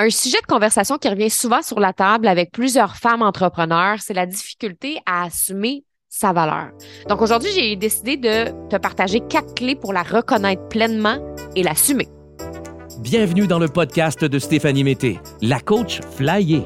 Un sujet de conversation qui revient souvent sur la table avec plusieurs femmes entrepreneurs, c'est la difficulté à assumer sa valeur. Donc aujourd'hui, j'ai décidé de te partager quatre clés pour la reconnaître pleinement et l'assumer. Bienvenue dans le podcast de Stéphanie Mété, la coach flyée.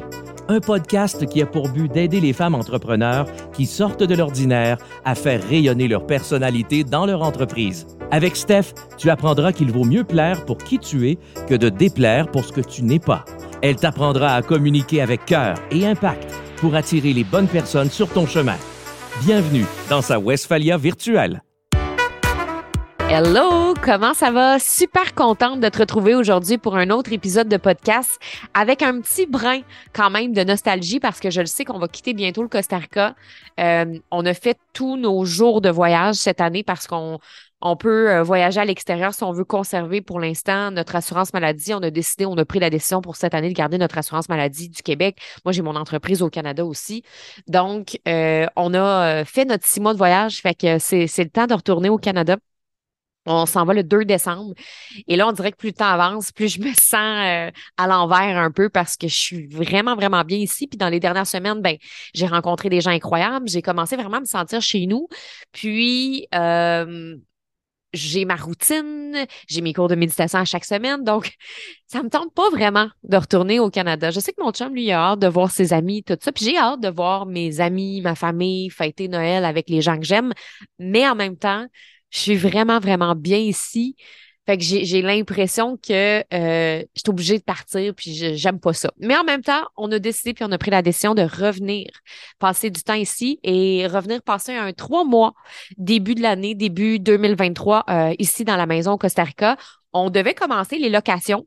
Un podcast qui a pour but d'aider les femmes entrepreneurs qui sortent de l'ordinaire à faire rayonner leur personnalité dans leur entreprise. Avec Steph, tu apprendras qu'il vaut mieux plaire pour qui tu es que de déplaire pour ce que tu n'es pas. Elle t'apprendra à communiquer avec cœur et impact pour attirer les bonnes personnes sur ton chemin. Bienvenue dans sa Westphalia virtuelle. Hello, comment ça va? Super contente de te retrouver aujourd'hui pour un autre épisode de podcast avec un petit brin quand même de nostalgie parce que je le sais qu'on va quitter bientôt le Costa Rica. Euh, on a fait tous nos jours de voyage cette année parce qu'on on peut euh, voyager à l'extérieur si on veut conserver pour l'instant notre assurance maladie. On a décidé, on a pris la décision pour cette année de garder notre assurance maladie du Québec. Moi, j'ai mon entreprise au Canada aussi. Donc, euh, on a fait notre six mois de voyage. Fait que c'est, le temps de retourner au Canada. On s'en va le 2 décembre. Et là, on dirait que plus le temps avance, plus je me sens à l'envers un peu parce que je suis vraiment, vraiment bien ici. Puis dans les dernières semaines, ben, j'ai rencontré des gens incroyables. J'ai commencé vraiment à me sentir chez nous. Puis, euh, j'ai ma routine, j'ai mes cours de méditation à chaque semaine, donc ça me tente pas vraiment de retourner au Canada. Je sais que mon chum, lui, a hâte de voir ses amis, tout ça, puis j'ai hâte de voir mes amis, ma famille, fêter Noël avec les gens que j'aime, mais en même temps, je suis vraiment, vraiment bien ici. Fait que j'ai l'impression que euh, je suis obligée de partir, puis j'aime pas ça. Mais en même temps, on a décidé, puis on a pris la décision de revenir passer du temps ici et revenir passer un trois mois début de l'année, début 2023, euh, ici dans la maison au Costa Rica. On devait commencer les locations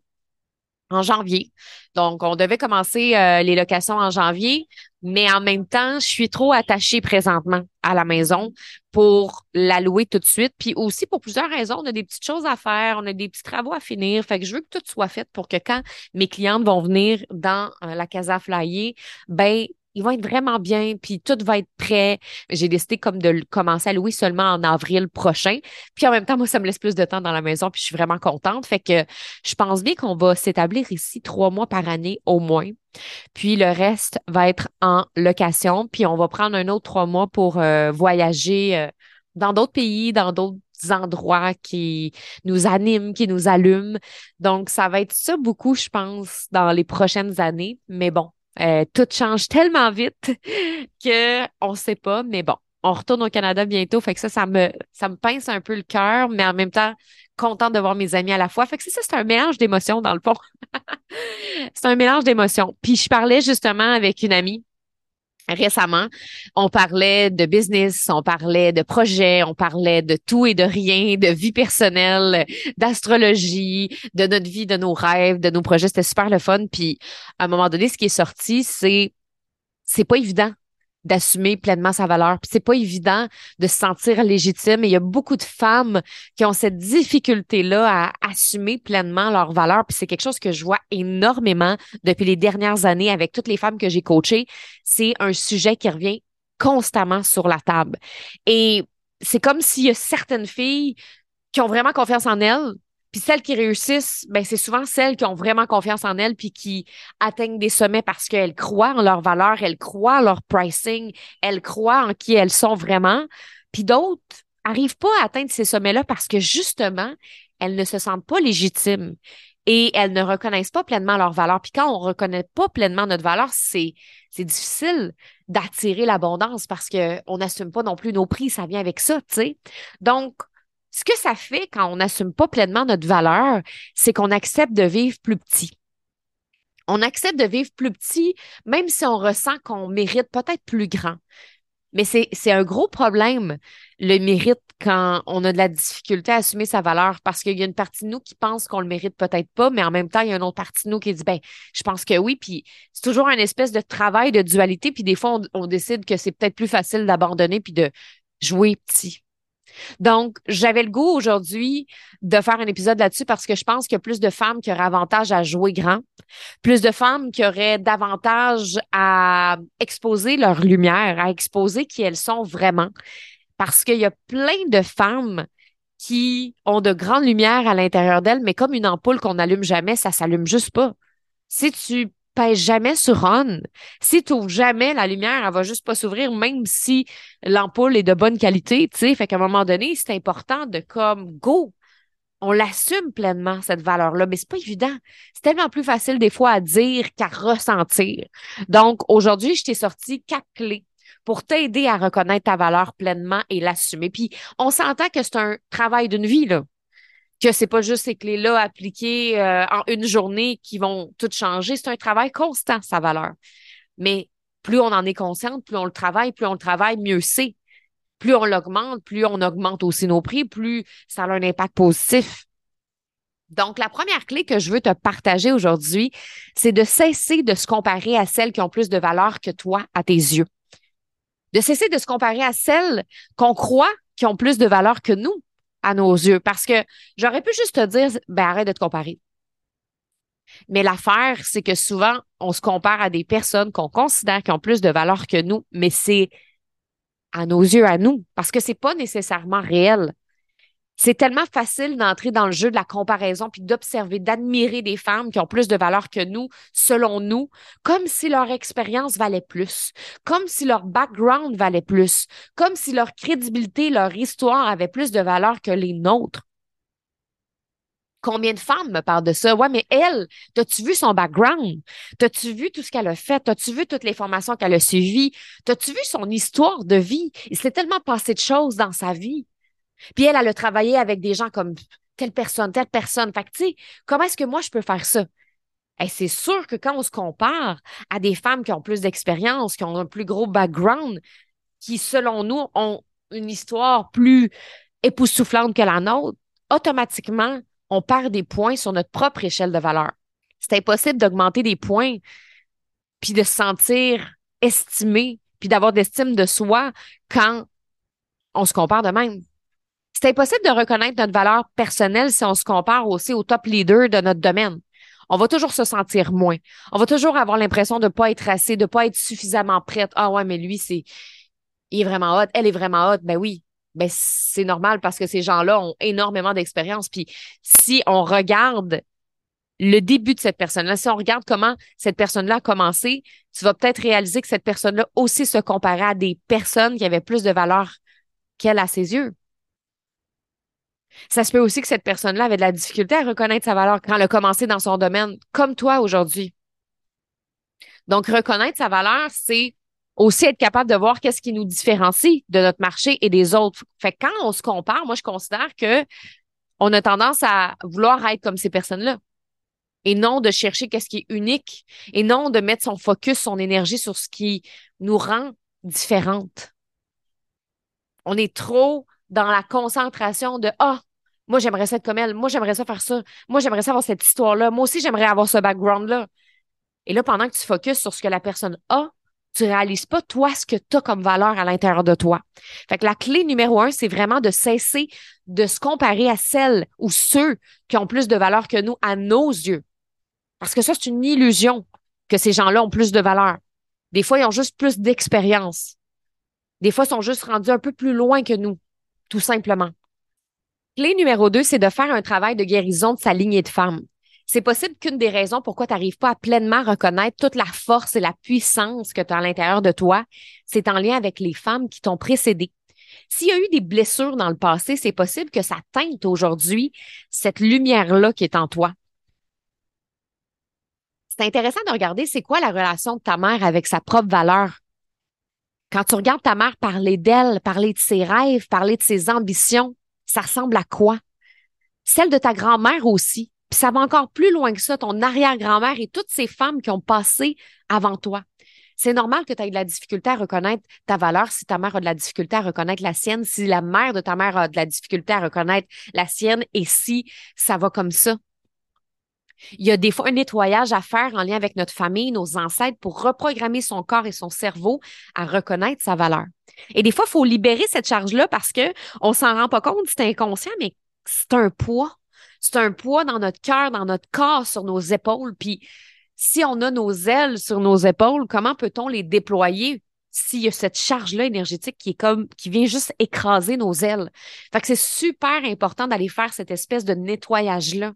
en janvier. Donc, on devait commencer euh, les locations en janvier, mais en même temps, je suis trop attachée présentement à la maison pour la louer tout de suite. Puis aussi pour plusieurs raisons, on a des petites choses à faire, on a des petits travaux à finir. Fait que je veux que tout soit fait pour que quand mes clientes vont venir dans euh, la Casa Flyer, ben ils vont être vraiment bien, puis tout va être prêt. J'ai décidé comme de commencer à louer seulement en avril prochain. Puis en même temps, moi, ça me laisse plus de temps dans la maison, puis je suis vraiment contente. Fait que je pense bien qu'on va s'établir ici trois mois par année au moins. Puis le reste va être en location. Puis on va prendre un autre trois mois pour euh, voyager euh, dans d'autres pays, dans d'autres endroits qui nous animent, qui nous allument. Donc, ça va être ça beaucoup, je pense, dans les prochaines années. Mais bon, euh, tout change tellement vite que on sait pas, mais bon, on retourne au Canada bientôt, fait que ça, ça me, ça me pince un peu le cœur, mais en même temps, contente de voir mes amis à la fois. Fait que ça, c'est un mélange d'émotions dans le fond. c'est un mélange d'émotions. Puis je parlais justement avec une amie récemment, on parlait de business, on parlait de projets, on parlait de tout et de rien, de vie personnelle, d'astrologie, de notre vie, de nos rêves, de nos projets. C'était super le fun. Puis à un moment donné, ce qui est sorti, c'est c'est pas évident d'assumer pleinement sa valeur. Puis c'est pas évident de se sentir légitime. Et il y a beaucoup de femmes qui ont cette difficulté-là à assumer pleinement leur valeur. Puis c'est quelque chose que je vois énormément depuis les dernières années avec toutes les femmes que j'ai coachées. C'est un sujet qui revient constamment sur la table. Et c'est comme s'il y a certaines filles qui ont vraiment confiance en elles, puis celles qui réussissent, ben c'est souvent celles qui ont vraiment confiance en elles puis qui atteignent des sommets parce qu'elles croient en leur valeur, elles croient en leur pricing, elles croient en qui elles sont vraiment. Puis d'autres arrivent pas à atteindre ces sommets-là parce que justement, elles ne se sentent pas légitimes et elles ne reconnaissent pas pleinement leur valeur. Puis quand on reconnaît pas pleinement notre valeur, c'est c'est difficile d'attirer l'abondance parce que on n'assume pas non plus nos prix, ça vient avec ça, tu sais. Donc ce que ça fait quand on n'assume pas pleinement notre valeur, c'est qu'on accepte de vivre plus petit. On accepte de vivre plus petit, même si on ressent qu'on mérite peut-être plus grand. Mais c'est un gros problème, le mérite, quand on a de la difficulté à assumer sa valeur, parce qu'il y a une partie de nous qui pense qu'on le mérite peut-être pas, mais en même temps, il y a une autre partie de nous qui dit, ben, je pense que oui, puis c'est toujours un espèce de travail de dualité, puis des fois, on, on décide que c'est peut-être plus facile d'abandonner puis de jouer petit. Donc, j'avais le goût aujourd'hui de faire un épisode là-dessus parce que je pense qu'il y a plus de femmes qui auraient avantage à jouer grand, plus de femmes qui auraient davantage à exposer leur lumière, à exposer qui elles sont vraiment. Parce qu'il y a plein de femmes qui ont de grandes lumières à l'intérieur d'elles, mais comme une ampoule qu'on n'allume jamais, ça s'allume juste pas. si tu pèses jamais sur on, si tu ouvres jamais la lumière, elle va juste pas s'ouvrir, même si l'ampoule est de bonne qualité, tu sais. Fait qu'à un moment donné, c'est important de comme go. On l'assume pleinement, cette valeur-là, mais c'est pas évident. C'est tellement plus facile des fois à dire qu'à ressentir. Donc, aujourd'hui, je t'ai sorti quatre clés pour t'aider à reconnaître ta valeur pleinement et l'assumer. Puis, on s'entend que c'est un travail d'une vie, là que c'est pas juste ces clés-là appliquées euh, en une journée qui vont tout changer. C'est un travail constant, sa valeur. Mais plus on en est consciente, plus on le travaille, plus on le travaille, mieux c'est. Plus on l'augmente, plus on augmente aussi nos prix, plus ça a un impact positif. Donc, la première clé que je veux te partager aujourd'hui, c'est de cesser de se comparer à celles qui ont plus de valeur que toi à tes yeux. De cesser de se comparer à celles qu'on croit qui ont plus de valeur que nous à nos yeux. Parce que j'aurais pu juste te dire, ben arrête de te comparer. Mais l'affaire, c'est que souvent, on se compare à des personnes qu'on considère qui ont plus de valeur que nous, mais c'est à nos yeux, à nous, parce que c'est pas nécessairement réel. C'est tellement facile d'entrer dans le jeu de la comparaison puis d'observer, d'admirer des femmes qui ont plus de valeur que nous, selon nous, comme si leur expérience valait plus, comme si leur background valait plus, comme si leur crédibilité, leur histoire avait plus de valeur que les nôtres. Combien de femmes me parlent de ça? Ouais, mais elle, t'as-tu vu son background? T'as-tu vu tout ce qu'elle a fait? T'as-tu vu toutes les formations qu'elle a suivies? T'as-tu vu son histoire de vie? Il s'est tellement passé de choses dans sa vie. Puis elle, elle a travaillé avec des gens comme telle personne, telle personne. Fait que, tu sais, comment est-ce que moi, je peux faire ça? Et c'est sûr que quand on se compare à des femmes qui ont plus d'expérience, qui ont un plus gros background, qui, selon nous, ont une histoire plus époustouflante que la nôtre, automatiquement, on perd des points sur notre propre échelle de valeur. C'est impossible d'augmenter des points puis de se sentir estimé puis d'avoir d'estime de soi quand on se compare de même. C'est impossible de reconnaître notre valeur personnelle si on se compare aussi au top leader de notre domaine. On va toujours se sentir moins. On va toujours avoir l'impression de ne pas être assez, de ne pas être suffisamment prête. Ah ouais, mais lui, c'est, il est vraiment hot. Elle est vraiment hot. Ben oui. Ben c'est normal parce que ces gens-là ont énormément d'expérience. Puis si on regarde le début de cette personne-là, si on regarde comment cette personne-là a commencé, tu vas peut-être réaliser que cette personne-là aussi se comparait à des personnes qui avaient plus de valeur qu'elle à ses yeux. Ça se peut aussi que cette personne-là avait de la difficulté à reconnaître sa valeur quand elle a commencé dans son domaine, comme toi aujourd'hui. Donc, reconnaître sa valeur, c'est aussi être capable de voir qu'est-ce qui nous différencie de notre marché et des autres. Fait que quand on se compare, moi, je considère que on a tendance à vouloir être comme ces personnes-là et non de chercher qu'est-ce qui est unique et non de mettre son focus, son énergie sur ce qui nous rend différentes. On est trop dans la concentration de Ah, moi, j'aimerais ça être comme elle. Moi, j'aimerais ça faire ça. Moi, j'aimerais ça avoir cette histoire-là. Moi aussi, j'aimerais avoir ce background-là. Et là, pendant que tu focuses sur ce que la personne a, tu réalises pas, toi, ce que tu as comme valeur à l'intérieur de toi. Fait que la clé numéro un, c'est vraiment de cesser de se comparer à celles ou ceux qui ont plus de valeur que nous à nos yeux. Parce que ça, c'est une illusion que ces gens-là ont plus de valeur. Des fois, ils ont juste plus d'expérience. Des fois, ils sont juste rendus un peu plus loin que nous, tout simplement. Clé numéro deux, c'est de faire un travail de guérison de sa lignée de femmes. C'est possible qu'une des raisons pourquoi tu n'arrives pas à pleinement reconnaître toute la force et la puissance que tu as à l'intérieur de toi, c'est en lien avec les femmes qui t'ont précédé. S'il y a eu des blessures dans le passé, c'est possible que ça teinte aujourd'hui cette lumière-là qui est en toi. C'est intéressant de regarder c'est quoi la relation de ta mère avec sa propre valeur. Quand tu regardes ta mère parler d'elle, parler de ses rêves, parler de ses ambitions, ça ressemble à quoi? Celle de ta grand-mère aussi. Puis ça va encore plus loin que ça, ton arrière-grand-mère et toutes ces femmes qui ont passé avant toi. C'est normal que tu aies de la difficulté à reconnaître ta valeur si ta mère a de la difficulté à reconnaître la sienne, si la mère de ta mère a de la difficulté à reconnaître la sienne et si ça va comme ça. Il y a des fois un nettoyage à faire en lien avec notre famille, nos ancêtres, pour reprogrammer son corps et son cerveau à reconnaître sa valeur. Et des fois, il faut libérer cette charge-là parce que on s'en rend pas compte, c'est inconscient, mais c'est un poids. C'est un poids dans notre cœur, dans notre corps, sur nos épaules. Puis si on a nos ailes sur nos épaules, comment peut-on les déployer s'il y a cette charge-là énergétique qui est comme, qui vient juste écraser nos ailes? Fait que c'est super important d'aller faire cette espèce de nettoyage-là.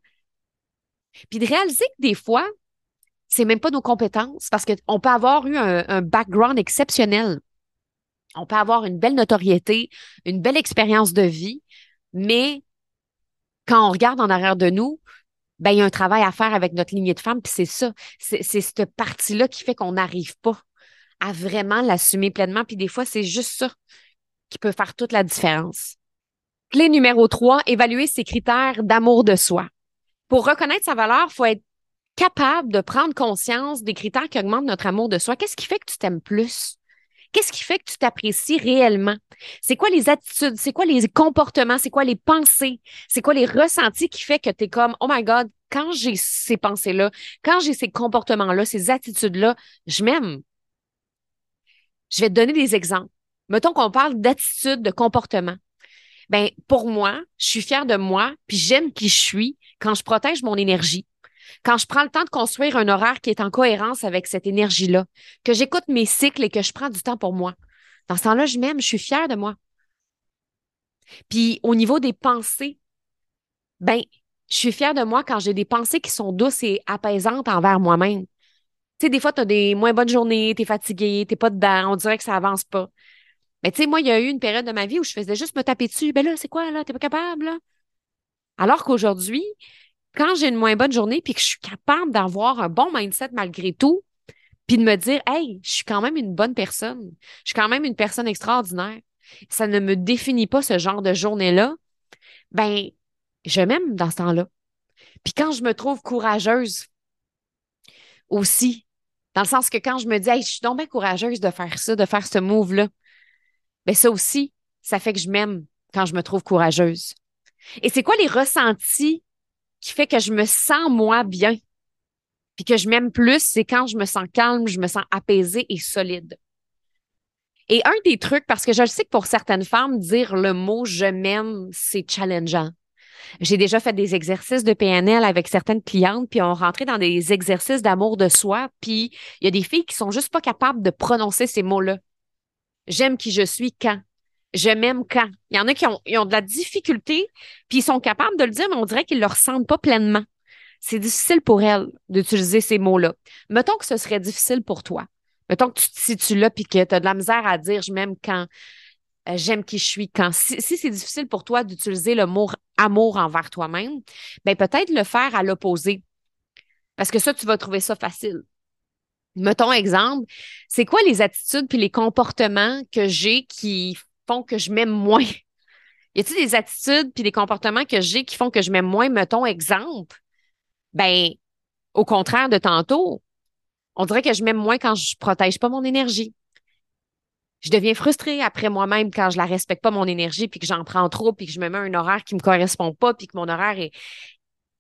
Puis de réaliser que des fois, c'est même pas nos compétences parce qu'on peut avoir eu un, background exceptionnel. On peut avoir une belle notoriété, une belle expérience de vie, mais quand on regarde en arrière de nous, ben, il y a un travail à faire avec notre lignée de femmes, puis c'est ça. C'est cette partie-là qui fait qu'on n'arrive pas à vraiment l'assumer pleinement. Puis des fois, c'est juste ça qui peut faire toute la différence. Clé numéro 3, évaluer ses critères d'amour de soi. Pour reconnaître sa valeur, il faut être capable de prendre conscience des critères qui augmentent notre amour de soi. Qu'est-ce qui fait que tu t'aimes plus? Qu'est-ce qui fait que tu t'apprécies réellement? C'est quoi les attitudes? C'est quoi les comportements? C'est quoi les pensées? C'est quoi les ressentis qui fait que tu es comme, oh my God, quand j'ai ces pensées-là, quand j'ai ces comportements-là, ces attitudes-là, je m'aime. Je vais te donner des exemples. Mettons qu'on parle d'attitude, de comportement. Ben, pour moi, je suis fière de moi, puis j'aime qui je suis quand je protège mon énergie. Quand je prends le temps de construire un horaire qui est en cohérence avec cette énergie-là, que j'écoute mes cycles et que je prends du temps pour moi. Dans ce temps-là, je m'aime, je suis fière de moi. Puis au niveau des pensées, ben, je suis fière de moi quand j'ai des pensées qui sont douces et apaisantes envers moi-même. Tu sais, des fois, tu as des moins bonnes journées, tu es fatigué, tu pas dedans, on dirait que ça avance pas. Mais tu sais, moi, il y a eu une période de ma vie où je faisais juste me taper dessus. Ben là, c'est quoi, là? T'es pas capable, là? Alors qu'aujourd'hui, quand j'ai une moins bonne journée puis que je suis capable d'avoir un bon mindset malgré tout, puis de me dire, hey, je suis quand même une bonne personne. Je suis quand même une personne extraordinaire. Ça ne me définit pas ce genre de journée-là. Ben, je m'aime dans ce temps-là. Puis quand je me trouve courageuse aussi, dans le sens que quand je me dis, hey, je suis donc bien courageuse de faire ça, de faire ce move-là, ben ça aussi, ça fait que je m'aime quand je me trouve courageuse. Et c'est quoi les ressentis qui fait que je me sens moi bien? Puis que je m'aime plus, c'est quand je me sens calme, je me sens apaisée et solide. Et un des trucs, parce que je sais que pour certaines femmes, dire le mot je m'aime, c'est challengeant. J'ai déjà fait des exercices de PNL avec certaines clientes, puis on rentrait dans des exercices d'amour de soi, puis il y a des filles qui sont juste pas capables de prononcer ces mots-là. J'aime qui je suis quand. Je m'aime quand. Il y en a qui ont, de la difficulté, puis ils sont capables de le dire, mais on dirait qu'ils ne le ressentent pas pleinement. C'est difficile pour elles d'utiliser ces mots-là. Mettons que ce serait difficile pour toi. Mettons que tu te situes là puis que tu as de la misère à dire je m'aime quand. Euh, j'aime qui je suis quand. Si, c'est difficile pour toi d'utiliser le mot amour envers toi-même, ben peut-être le faire à l'opposé. Parce que ça, tu vas trouver ça facile. Mettons exemple, c'est quoi les attitudes puis les comportements que j'ai qui font que je m'aime moins? Y a-t-il des attitudes puis des comportements que j'ai qui font que je m'aime moins? Mettons exemple? Ben, au contraire de tantôt, on dirait que je m'aime moins quand je protège pas mon énergie je deviens frustrée après moi-même quand je la respecte pas mon énergie puis que j'en prends trop puis que je me mets un horaire qui me correspond pas puis que mon horaire est,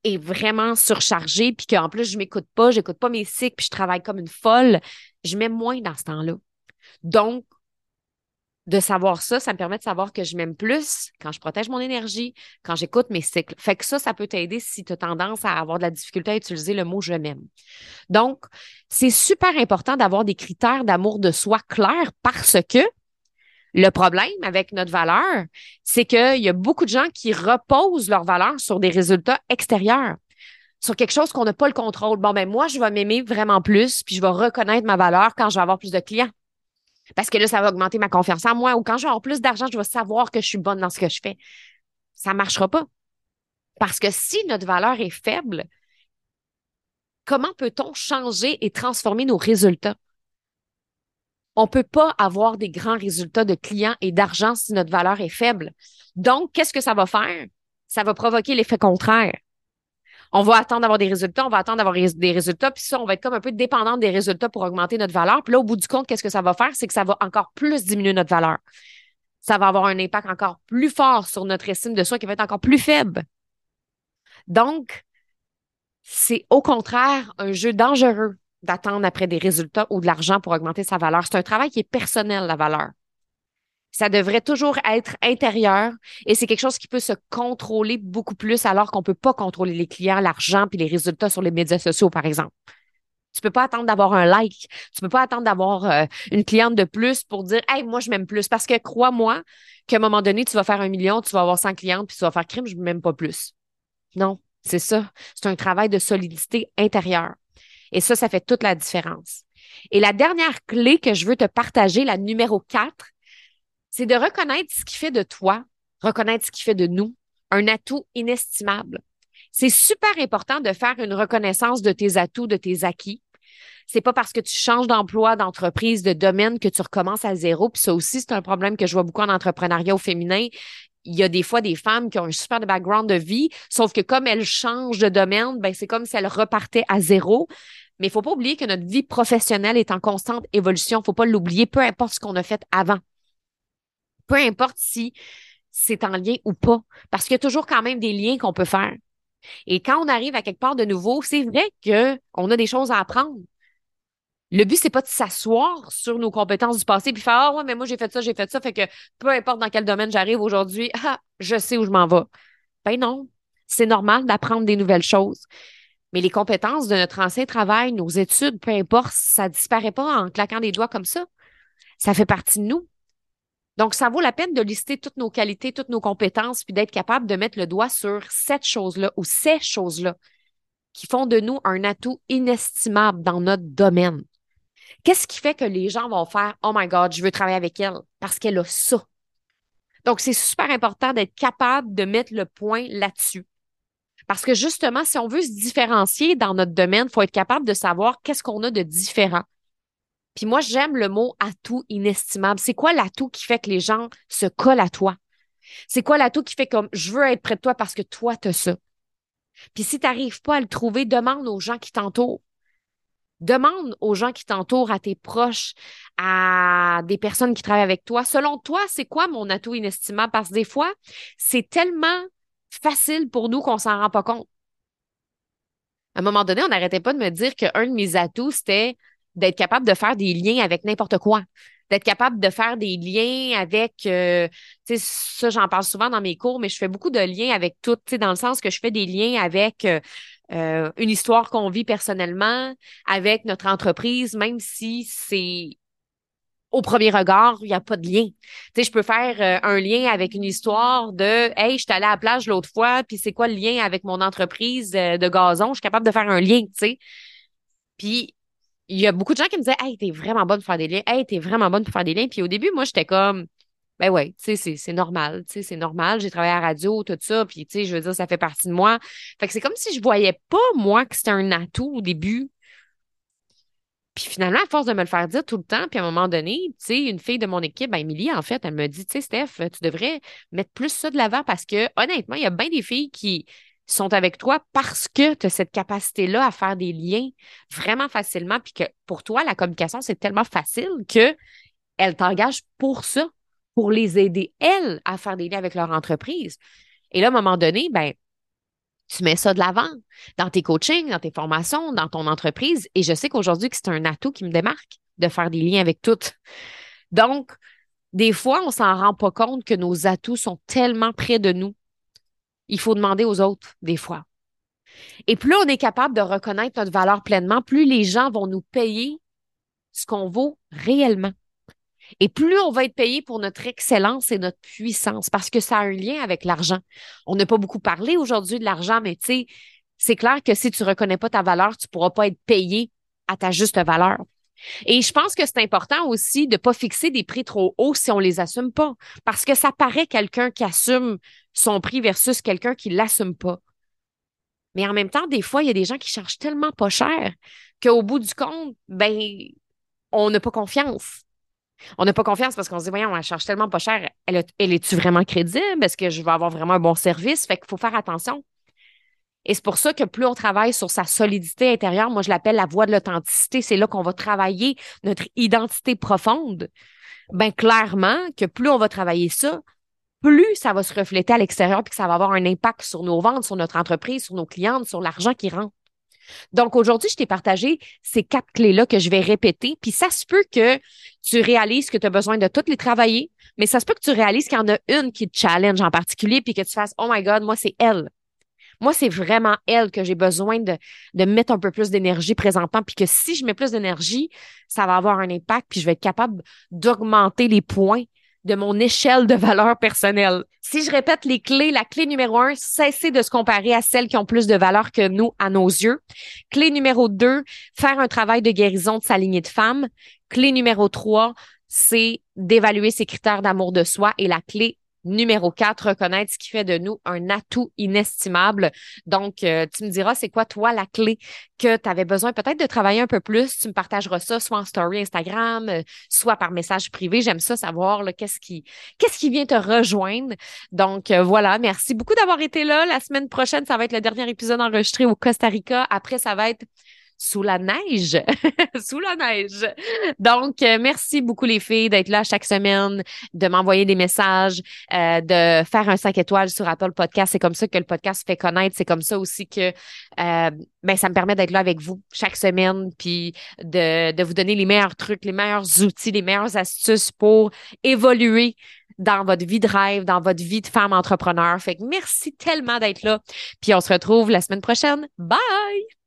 est vraiment surchargé puis qu'en plus je m'écoute pas, j'écoute pas mes cycles puis je travaille comme une folle, je m'aime moins dans ce temps-là. Donc de savoir ça, ça me permet de savoir que je m'aime plus quand je protège mon énergie, quand j'écoute mes cycles. Fait que ça, ça peut t'aider si tu as tendance à avoir de la difficulté à utiliser le mot je m'aime. Donc, c'est super important d'avoir des critères d'amour de soi clairs parce que le problème avec notre valeur, c'est qu'il y a beaucoup de gens qui reposent leur valeur sur des résultats extérieurs sur quelque chose qu'on n'a pas le contrôle. Bon, ben moi, je vais m'aimer vraiment plus, puis je vais reconnaître ma valeur quand je vais avoir plus de clients. Parce que là, ça va augmenter ma confiance en moi. Ou quand je vais avoir plus d'argent, je vais savoir que je suis bonne dans ce que je fais. Ça ne marchera pas. Parce que si notre valeur est faible, comment peut-on changer et transformer nos résultats? On ne peut pas avoir des grands résultats de clients et d'argent si notre valeur est faible. Donc, qu'est-ce que ça va faire? Ça va provoquer l'effet contraire on va attendre d'avoir des résultats, on va attendre d'avoir des résultats, puis ça, on va être comme un peu dépendant des résultats pour augmenter notre valeur. Puis là, au bout du compte, qu'est-ce que ça va faire? C'est que ça va encore plus diminuer notre valeur. Ça va avoir un impact encore plus fort sur notre estime de soi qui va être encore plus faible. Donc, c'est au contraire un jeu dangereux d'attendre après des résultats ou de l'argent pour augmenter sa valeur. C'est un travail qui est personnel, la valeur. Ça devrait toujours être intérieur et c'est quelque chose qui peut se contrôler beaucoup plus alors qu'on peut pas contrôler les clients, l'argent puis les résultats sur les médias sociaux, par exemple. Tu peux pas attendre d'avoir un like. Tu peux pas attendre d'avoir euh, une cliente de plus pour dire, hey, moi, je m'aime plus. Parce que crois-moi qu'à un moment donné, tu vas faire un million, tu vas avoir 100 clientes puis tu vas faire crime, je m'aime pas plus. Non, c'est ça. C'est un travail de solidité intérieure. Et ça, ça fait toute la différence. Et la dernière clé que je veux te partager, la numéro 4, c'est de reconnaître ce qui fait de toi, reconnaître ce qui fait de nous un atout inestimable. C'est super important de faire une reconnaissance de tes atouts, de tes acquis. C'est pas parce que tu changes d'emploi, d'entreprise, de domaine que tu recommences à zéro. Puis ça aussi, c'est un problème que je vois beaucoup en entrepreneuriat au féminin. Il y a des fois des femmes qui ont un super background de vie, sauf que comme elles changent de domaine, ben c'est comme si elles repartaient à zéro. Mais il faut pas oublier que notre vie professionnelle est en constante évolution. Faut pas l'oublier, peu importe ce qu'on a fait avant. Peu importe si c'est en lien ou pas, parce qu'il y a toujours quand même des liens qu'on peut faire. Et quand on arrive à quelque part de nouveau, c'est vrai qu'on a des choses à apprendre. Le but, c'est pas de s'asseoir sur nos compétences du passé puis faire Ah ouais, mais moi j'ai fait ça, j'ai fait ça, fait que peu importe dans quel domaine j'arrive aujourd'hui, ah, je sais où je m'en vais. Ben non. C'est normal d'apprendre des nouvelles choses. Mais les compétences de notre ancien travail, nos études, peu importe, ça disparaît pas en claquant des doigts comme ça. Ça fait partie de nous. Donc, ça vaut la peine de lister toutes nos qualités, toutes nos compétences, puis d'être capable de mettre le doigt sur cette chose-là ou ces choses-là qui font de nous un atout inestimable dans notre domaine. Qu'est-ce qui fait que les gens vont faire Oh my God, je veux travailler avec elle parce qu'elle a ça? Donc, c'est super important d'être capable de mettre le point là-dessus. Parce que justement, si on veut se différencier dans notre domaine, il faut être capable de savoir qu'est-ce qu'on a de différent. Puis moi, j'aime le mot atout inestimable. C'est quoi l'atout qui fait que les gens se collent à toi? C'est quoi l'atout qui fait comme je veux être près de toi parce que toi, tu as ça? Puis si tu n'arrives pas à le trouver, demande aux gens qui t'entourent. Demande aux gens qui t'entourent, à tes proches, à des personnes qui travaillent avec toi. Selon toi, c'est quoi mon atout inestimable? Parce que des fois, c'est tellement facile pour nous qu'on s'en rend pas compte. À un moment donné, on n'arrêtait pas de me dire qu'un de mes atouts, c'était d'être capable de faire des liens avec n'importe quoi, d'être capable de faire des liens avec, euh, tu sais, ça j'en parle souvent dans mes cours, mais je fais beaucoup de liens avec tout, tu sais, dans le sens que je fais des liens avec euh, euh, une histoire qu'on vit personnellement, avec notre entreprise, même si c'est au premier regard, il n'y a pas de lien. Tu sais, je peux faire un lien avec une histoire de Hey, je suis allée à la plage l'autre fois, puis c'est quoi le lien avec mon entreprise de gazon? Je suis capable de faire un lien, tu sais. Puis il y a beaucoup de gens qui me disaient Hey, t'es vraiment bonne pour faire des liens. Hey, t'es vraiment bonne pour faire des liens. Puis au début, moi, j'étais comme Ben ouais, tu sais, c'est normal. Tu sais, c'est normal. J'ai travaillé à la radio, tout ça. Puis, tu sais, je veux dire, ça fait partie de moi. Fait que c'est comme si je voyais pas, moi, que c'était un atout au début. Puis finalement, à force de me le faire dire tout le temps, puis à un moment donné, tu sais, une fille de mon équipe, ben, en fait, elle me dit, tu sais, Steph, tu devrais mettre plus ça de l'avant parce que, honnêtement, il y a bien des filles qui, sont avec toi parce que tu as cette capacité-là à faire des liens vraiment facilement, puis que pour toi, la communication, c'est tellement facile que elle t'engage pour ça, pour les aider, elles, à faire des liens avec leur entreprise. Et là, à un moment donné, ben, tu mets ça de l'avant dans tes coachings, dans tes formations, dans ton entreprise. Et je sais qu'aujourd'hui, c'est un atout qui me démarque de faire des liens avec toutes. Donc, des fois, on s'en rend pas compte que nos atouts sont tellement près de nous il faut demander aux autres des fois. Et plus on est capable de reconnaître notre valeur pleinement, plus les gens vont nous payer ce qu'on vaut réellement. Et plus on va être payé pour notre excellence et notre puissance, parce que ça a un lien avec l'argent. On n'a pas beaucoup parlé aujourd'hui de l'argent, mais tu sais, c'est clair que si tu ne reconnais pas ta valeur, tu ne pourras pas être payé à ta juste valeur. Et je pense que c'est important aussi de ne pas fixer des prix trop hauts si on les assume pas, parce que ça paraît quelqu'un qui assume son prix versus quelqu'un qui l'assume pas. Mais en même temps, des fois, il y a des gens qui chargent tellement pas cher qu'au bout du compte, ben, on n'a pas confiance. On n'a pas confiance parce qu'on se dit, voyons, elle charge tellement pas cher. Elle, elle est-tu vraiment crédible? Est-ce que je vais avoir vraiment un bon service? Fait qu'il faut faire attention. Et c'est pour ça que plus on travaille sur sa solidité intérieure, moi je l'appelle la voie de l'authenticité, c'est là qu'on va travailler notre identité profonde. Ben clairement que plus on va travailler ça, plus ça va se refléter à l'extérieur puis que ça va avoir un impact sur nos ventes, sur notre entreprise, sur nos clientes, sur l'argent qui rentre. Donc aujourd'hui, je t'ai partagé ces quatre clés-là que je vais répéter. Puis ça se peut que tu réalises que tu as besoin de toutes les travailler, mais ça se peut que tu réalises qu'il y en a une qui te challenge en particulier puis que tu fasses Oh my God, moi, c'est elle. Moi, c'est vraiment elle que j'ai besoin de, mettre un peu plus d'énergie présentement, puis que si je mets plus d'énergie, ça va avoir un impact, puis je vais être capable d'augmenter les points de mon échelle de valeur personnelle. Si je répète les clés, la clé numéro un, cesser de se comparer à celles qui ont plus de valeur que nous à nos yeux. Clé numéro deux, faire un travail de guérison de sa lignée de femme. Clé numéro trois, c'est d'évaluer ses critères d'amour de soi. Et la clé Numéro 4, reconnaître ce qui fait de nous un atout inestimable. Donc, euh, tu me diras, c'est quoi, toi, la clé que tu avais besoin peut-être de travailler un peu plus? Tu me partageras ça soit en story Instagram, euh, soit par message privé. J'aime ça savoir qu'est-ce qui, qu'est-ce qui vient te rejoindre. Donc, euh, voilà. Merci beaucoup d'avoir été là. La semaine prochaine, ça va être le dernier épisode enregistré au Costa Rica. Après, ça va être sous la neige. sous la neige. Donc, euh, merci beaucoup les filles d'être là chaque semaine, de m'envoyer des messages, euh, de faire un 5 étoiles sur Apple Podcast. C'est comme ça que le podcast fait connaître. C'est comme ça aussi que euh, ben, ça me permet d'être là avec vous chaque semaine, puis de, de vous donner les meilleurs trucs, les meilleurs outils, les meilleures astuces pour évoluer dans votre vie de rêve, dans votre vie de femme entrepreneur. Fait que merci tellement d'être là. Puis on se retrouve la semaine prochaine. Bye!